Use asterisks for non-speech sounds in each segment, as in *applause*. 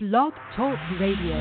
Blog Talk Radio.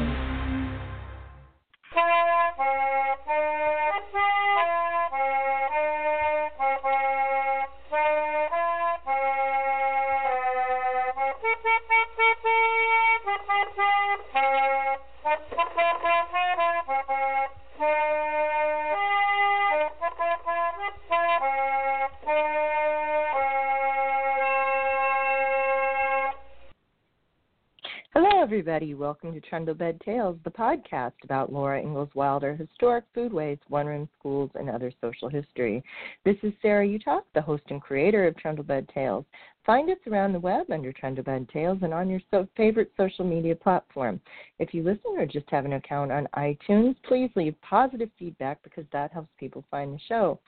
Hello, everybody. Welcome to Trundlebed Tales, the podcast about Laura Ingalls Wilder, historic foodways, one room schools, and other social history. This is Sarah Uthoff, the host and creator of Trundlebed Tales. Find us around the web under Trundlebed Tales and on your so- favorite social media platform. If you listen or just have an account on iTunes, please leave positive feedback because that helps people find the show.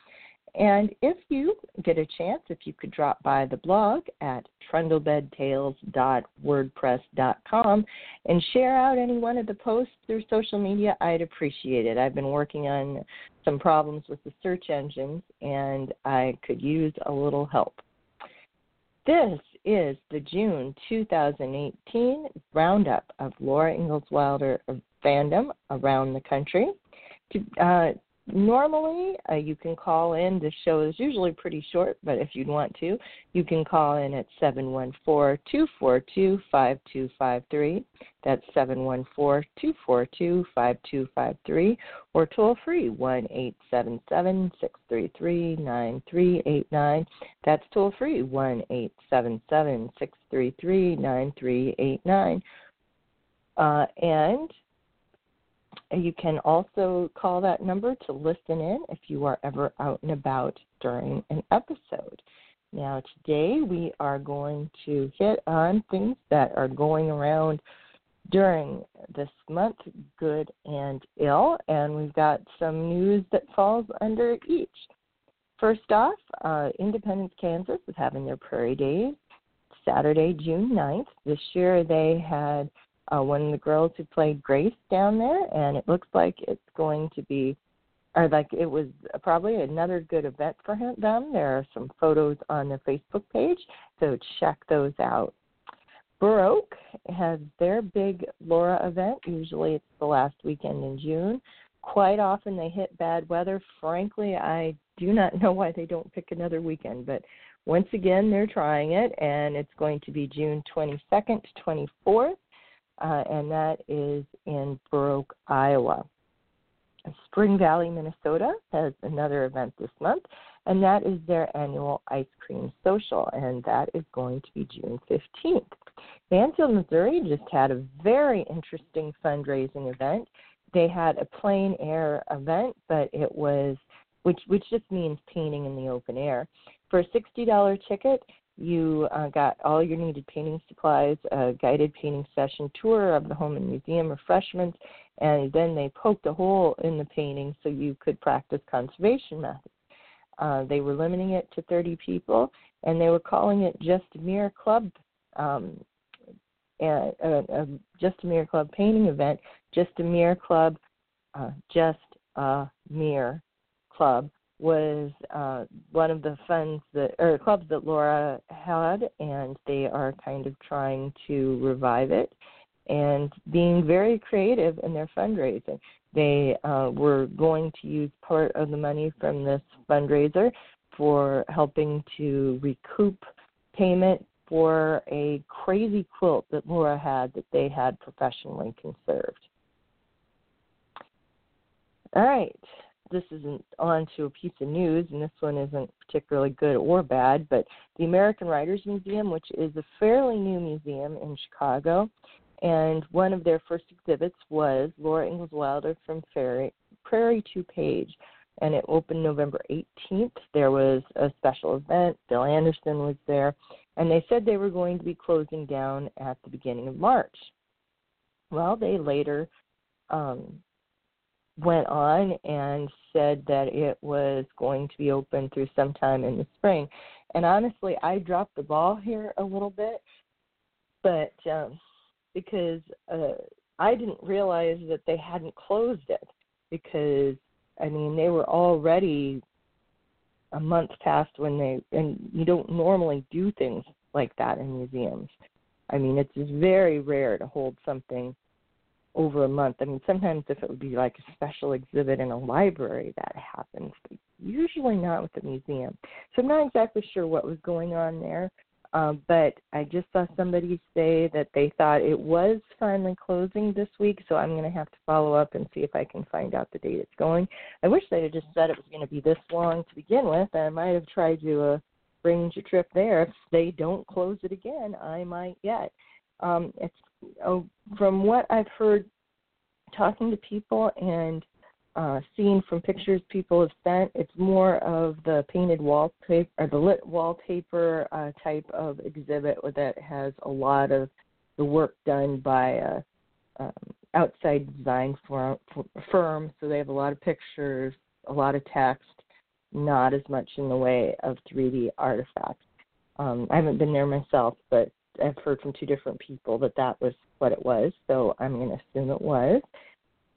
And if you get a chance, if you could drop by the blog at trundlebedtales.wordpress.com and share out any one of the posts through social media, I'd appreciate it. I've been working on some problems with the search engines and I could use a little help. This is the June 2018 roundup of Laura Ingalls Wilder fandom around the country. Uh, normally uh, you can call in. The show is usually pretty short but if you'd want to you can call in at 714-242-5253 that's 714-242-5253 or toll free 1-877-633-9389 that's toll free 1-877-633-9389 uh, and you can also call that number to listen in if you are ever out and about during an episode. Now, today we are going to hit on things that are going around during this month, good and ill, and we've got some news that falls under each. First off, uh, Independence, Kansas is having their Prairie Days Saturday, June 9th. This year they had uh, one of the girls who played Grace down there, and it looks like it's going to be, or like it was probably another good event for him, them. There are some photos on their Facebook page, so check those out. Burr Oak has their big Laura event. Usually it's the last weekend in June. Quite often they hit bad weather. Frankly, I do not know why they don't pick another weekend, but once again, they're trying it, and it's going to be June 22nd to 24th uh, and that is in Oak, Iowa. Spring Valley, Minnesota has another event this month, and that is their annual ice cream social, and that is going to be June 15th. Mansfield, Missouri just had a very interesting fundraising event. They had a plein air event, but it was which which just means painting in the open air. For a $60 ticket, you uh, got all your needed painting supplies, a guided painting session, tour of the home and museum, refreshments, and then they poked a hole in the painting so you could practice conservation methods. Uh, they were limiting it to 30 people, and they were calling it Just a Mere Club, um, uh, uh, Justamere Club painting event. Justamere Club, uh, Just a Mere Club was uh, one of the funds that or clubs that Laura had, and they are kind of trying to revive it and being very creative in their fundraising. They uh, were going to use part of the money from this fundraiser for helping to recoup payment for a crazy quilt that Laura had that they had professionally conserved. All right, this isn't on to a piece of news, and this one isn't particularly good or bad, but the American Writers Museum, which is a fairly new museum in Chicago, and one of their first exhibits was Laura Ingalls Wilder from Prairie, Prairie to Page, and it opened November 18th. There was a special event. Bill Anderson was there, and they said they were going to be closing down at the beginning of March. Well, they later um, went on and said that it was going to be open through sometime in the spring. And honestly, I dropped the ball here a little bit, but um, because uh, I didn't realize that they hadn't closed it because I mean they were already a month past when they and you don't normally do things like that in museums. I mean, it's very rare to hold something over a month. I mean, sometimes if it would be like a special exhibit in a library, that happens, but usually not with the museum. So I'm not exactly sure what was going on there. Um, but I just saw somebody say that they thought it was finally closing this week, so I'm going to have to follow up and see if I can find out the date it's going. I wish they had just said it was going to be this long to begin with. I might have tried to uh, arrange a trip there. If they don't close it again, I might yet. Um, it's oh, from what I've heard, talking to people and uh, seen from pictures people have sent, it's more of the painted wallpaper or the lit wallpaper uh, type of exhibit that has a lot of the work done by a um, outside design firm, firm. So they have a lot of pictures, a lot of text, not as much in the way of 3D artifacts. Um, I haven't been there myself, but I've heard from two different people that that was what it was. So I'm going to assume it was.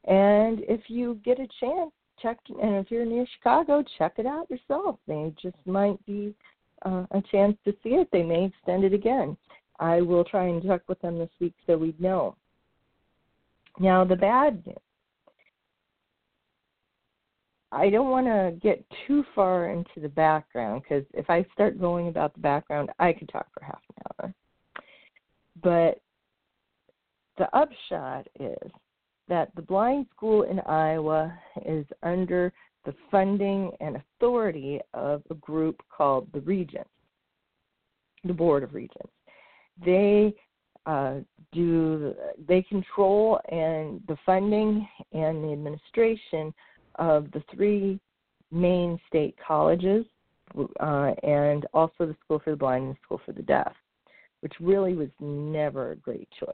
And if you get a chance, check. And if you're near Chicago, check it out yourself. They just might be uh, a chance to see it. They may extend it again. I will try and check with them this week so we'd know. Now the bad news. I don't want to get too far into the background because if I start going about the background, I could talk for half an hour. But the upshot is that the blind school in Iowa is under the funding and authority of a group called the Regents, the Board of Regents. They uh, do they control and the funding and the administration of the three main state colleges uh, and also the School for the Blind and the School for the Deaf, which really was never a great choice.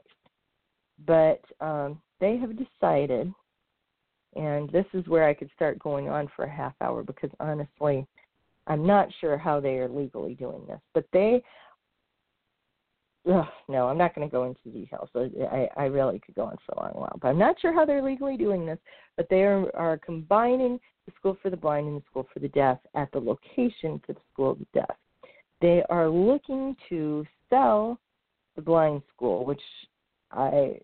But um, they have decided, and this is where I could start going on for a half hour because honestly, I'm not sure how they are legally doing this, but they. Ugh, no, I'm not going to go into details. I, I really could go on for a long while, but I'm not sure how they're legally doing this. But they are, are combining the School for the Blind and the School for the Deaf at the location for the School of the Deaf. They are looking to sell the blind school, which I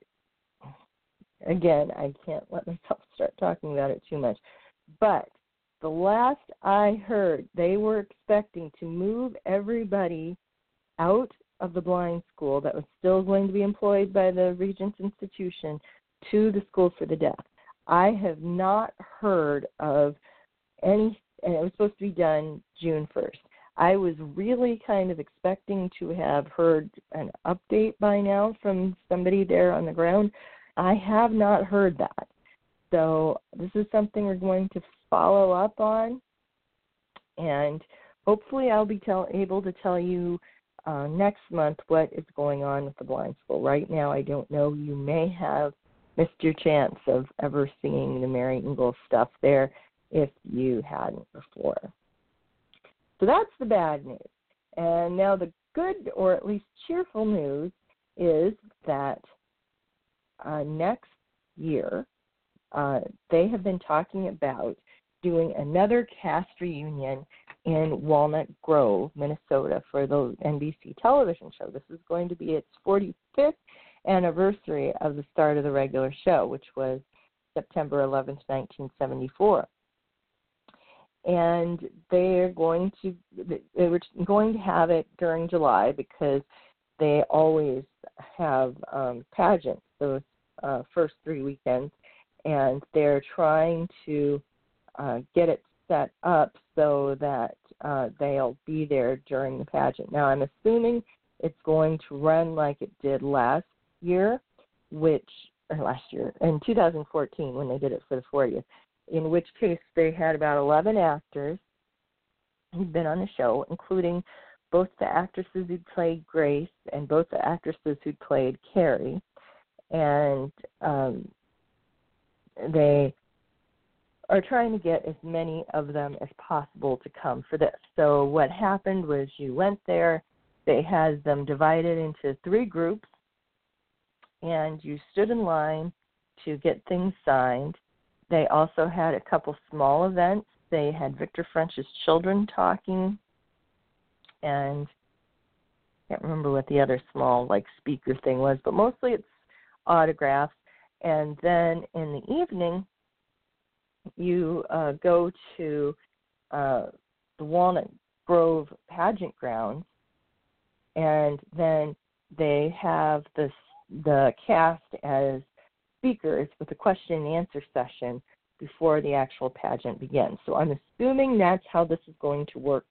again, I can't let *laughs* myself start talking about it too much. But the last I heard, they were expecting to move everybody out of the blind school that was still going to be employed by the Regents Institution to the School for the Deaf. I have not heard of any, and it was supposed to be done June 1st. I was really kind of expecting to have heard an update by now from somebody there on the ground, I have not heard that. So this is something we're going to follow up on, and hopefully I'll be tell, able to tell you uh, next month what is going on with the blind school. Right now, I don't know. You may have missed your chance of ever seeing the Mary Ingalls stuff there if you hadn't before. So that's the bad news. And now the good, or at least cheerful news, is that uh, next year, uh, they have been talking about doing another cast reunion in Walnut Grove, Minnesota, for the NBC television show. This is going to be its 45th anniversary of the start of the regular show, which was September 11th, 1974. And they're going to they were going to have it during July because they always have um, pageants those uh, first three weekends, and they're trying to uh, get it set up so that uh, they'll be there during the pageant. Now, I'm assuming it's going to run like it did last year, which or last year in 2014 when they did it for the 40th. In which case, they had about 11 actors who'd been on the show, including both the actresses who played Grace and both the actresses who played Carrie and um, they are trying to get as many of them as possible to come for this. So what happened was you went there, they had them divided into three groups, and you stood in line to get things signed. They also had a couple small events. They had Victor French's children talking, and I can't remember what the other small like speaker thing was, but mostly it's autographs. And then in the evening, you uh, go to uh, the Walnut Grove pageant grounds, and then they have the the cast as speakers with a question and answer session before the actual pageant begins. So I'm assuming that's how this is going to work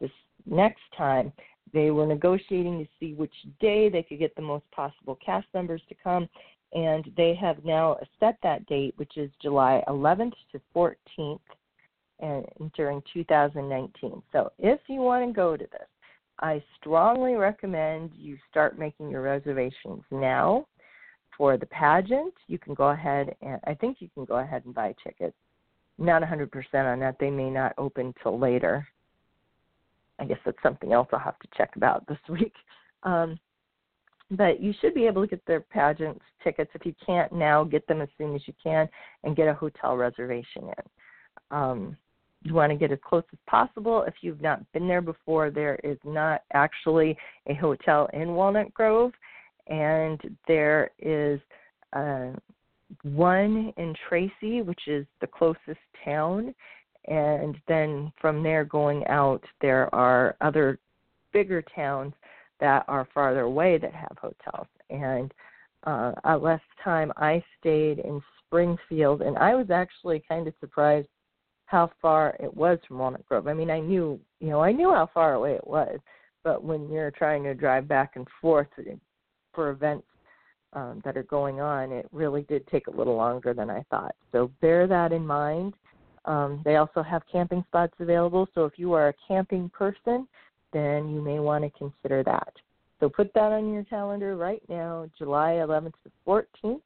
this next time. They were negotiating to see which day they could get the most possible cast members to come, and they have now set that date, which is July 11th to 14th and during 2019. So if you want to go to this, I strongly recommend you start making your reservations now. For the pageant, you can go ahead and I think you can go ahead and buy tickets. Not 100% on that; they may not open till later. I guess that's something else I'll have to check about *laughs* this week. Um, but you should be able to get their pageant tickets. If you can't now, get them as soon as you can and get a hotel reservation in. Um, you want to get as close as possible. If you've not been there before, there is not actually a hotel in Walnut Grove, and there is uh, one in Tracy, which is the closest town. And then from there going out, there are other bigger towns that are farther away that have hotels. And uh, last time I stayed in Springfield, and I was actually kind of surprised how far it was from Walnut Grove. I mean, I knew, you know, I knew how far away it was, but when you're trying to drive back and forth for events um, that are going on, it really did take a little longer than I thought. So bear that in mind. Um, they also have camping spots available, so if you are a camping person, then you may want to consider that. So put that on your calendar right now, July 11th to 14th,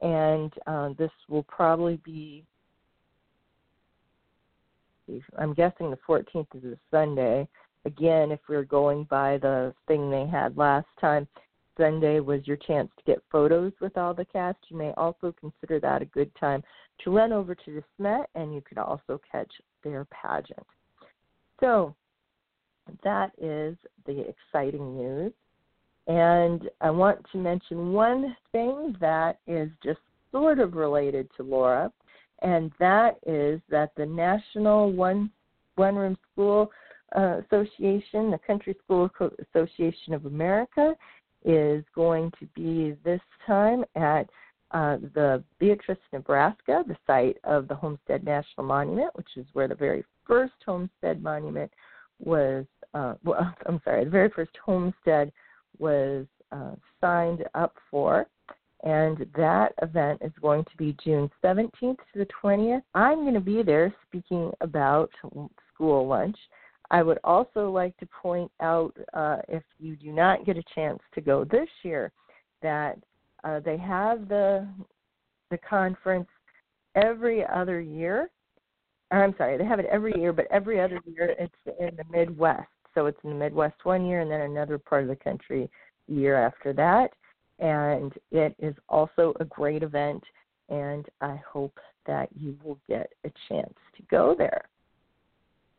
and uh, this will probably be I'm guessing the 14th is a Sunday. Again, if we're going by the thing they had last time, Sunday was your chance to get photos with all the cast. You may also consider that a good time to run over to De Smet, and you could also catch their pageant. So that is the exciting news. And I want to mention one thing that is just sort of related to Laura and that is that the National One One Room School uh, Association, the Country School Association of America, is going to be this time at uh, the Beatrice, Nebraska, the site of the Homestead National Monument, which is where the very first Homestead Monument was. Uh, well, *laughs* I'm sorry, the very first homestead was uh, signed up for and that event is going to be June 17th to the 20th. I'm going to be there speaking about school lunch. I would also like to point out, uh, if you do not get a chance to go this year, that uh, they have the the conference every other year. Or I'm sorry, they have it every year, but every other year it's in the Midwest. So it's in the Midwest one year, and then another part of the country the year after that and it is also a great event and I hope that you will get a chance to go there.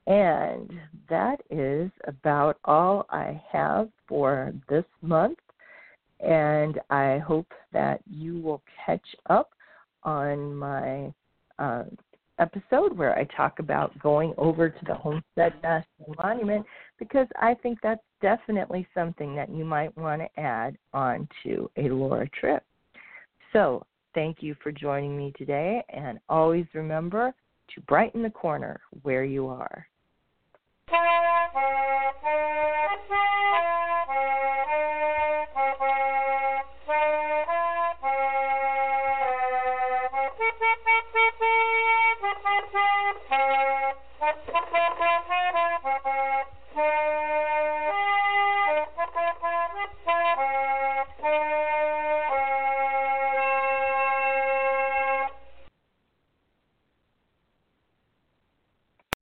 And that is about all I have for this month. And I hope that you will catch up on my uh, episode where I talk about going over to the Homestead National Monument because I think that's definitely something that you might want to add on to a Laura trip. So, thank you for joining me today, and always remember to brighten the corner where you are. Thank you.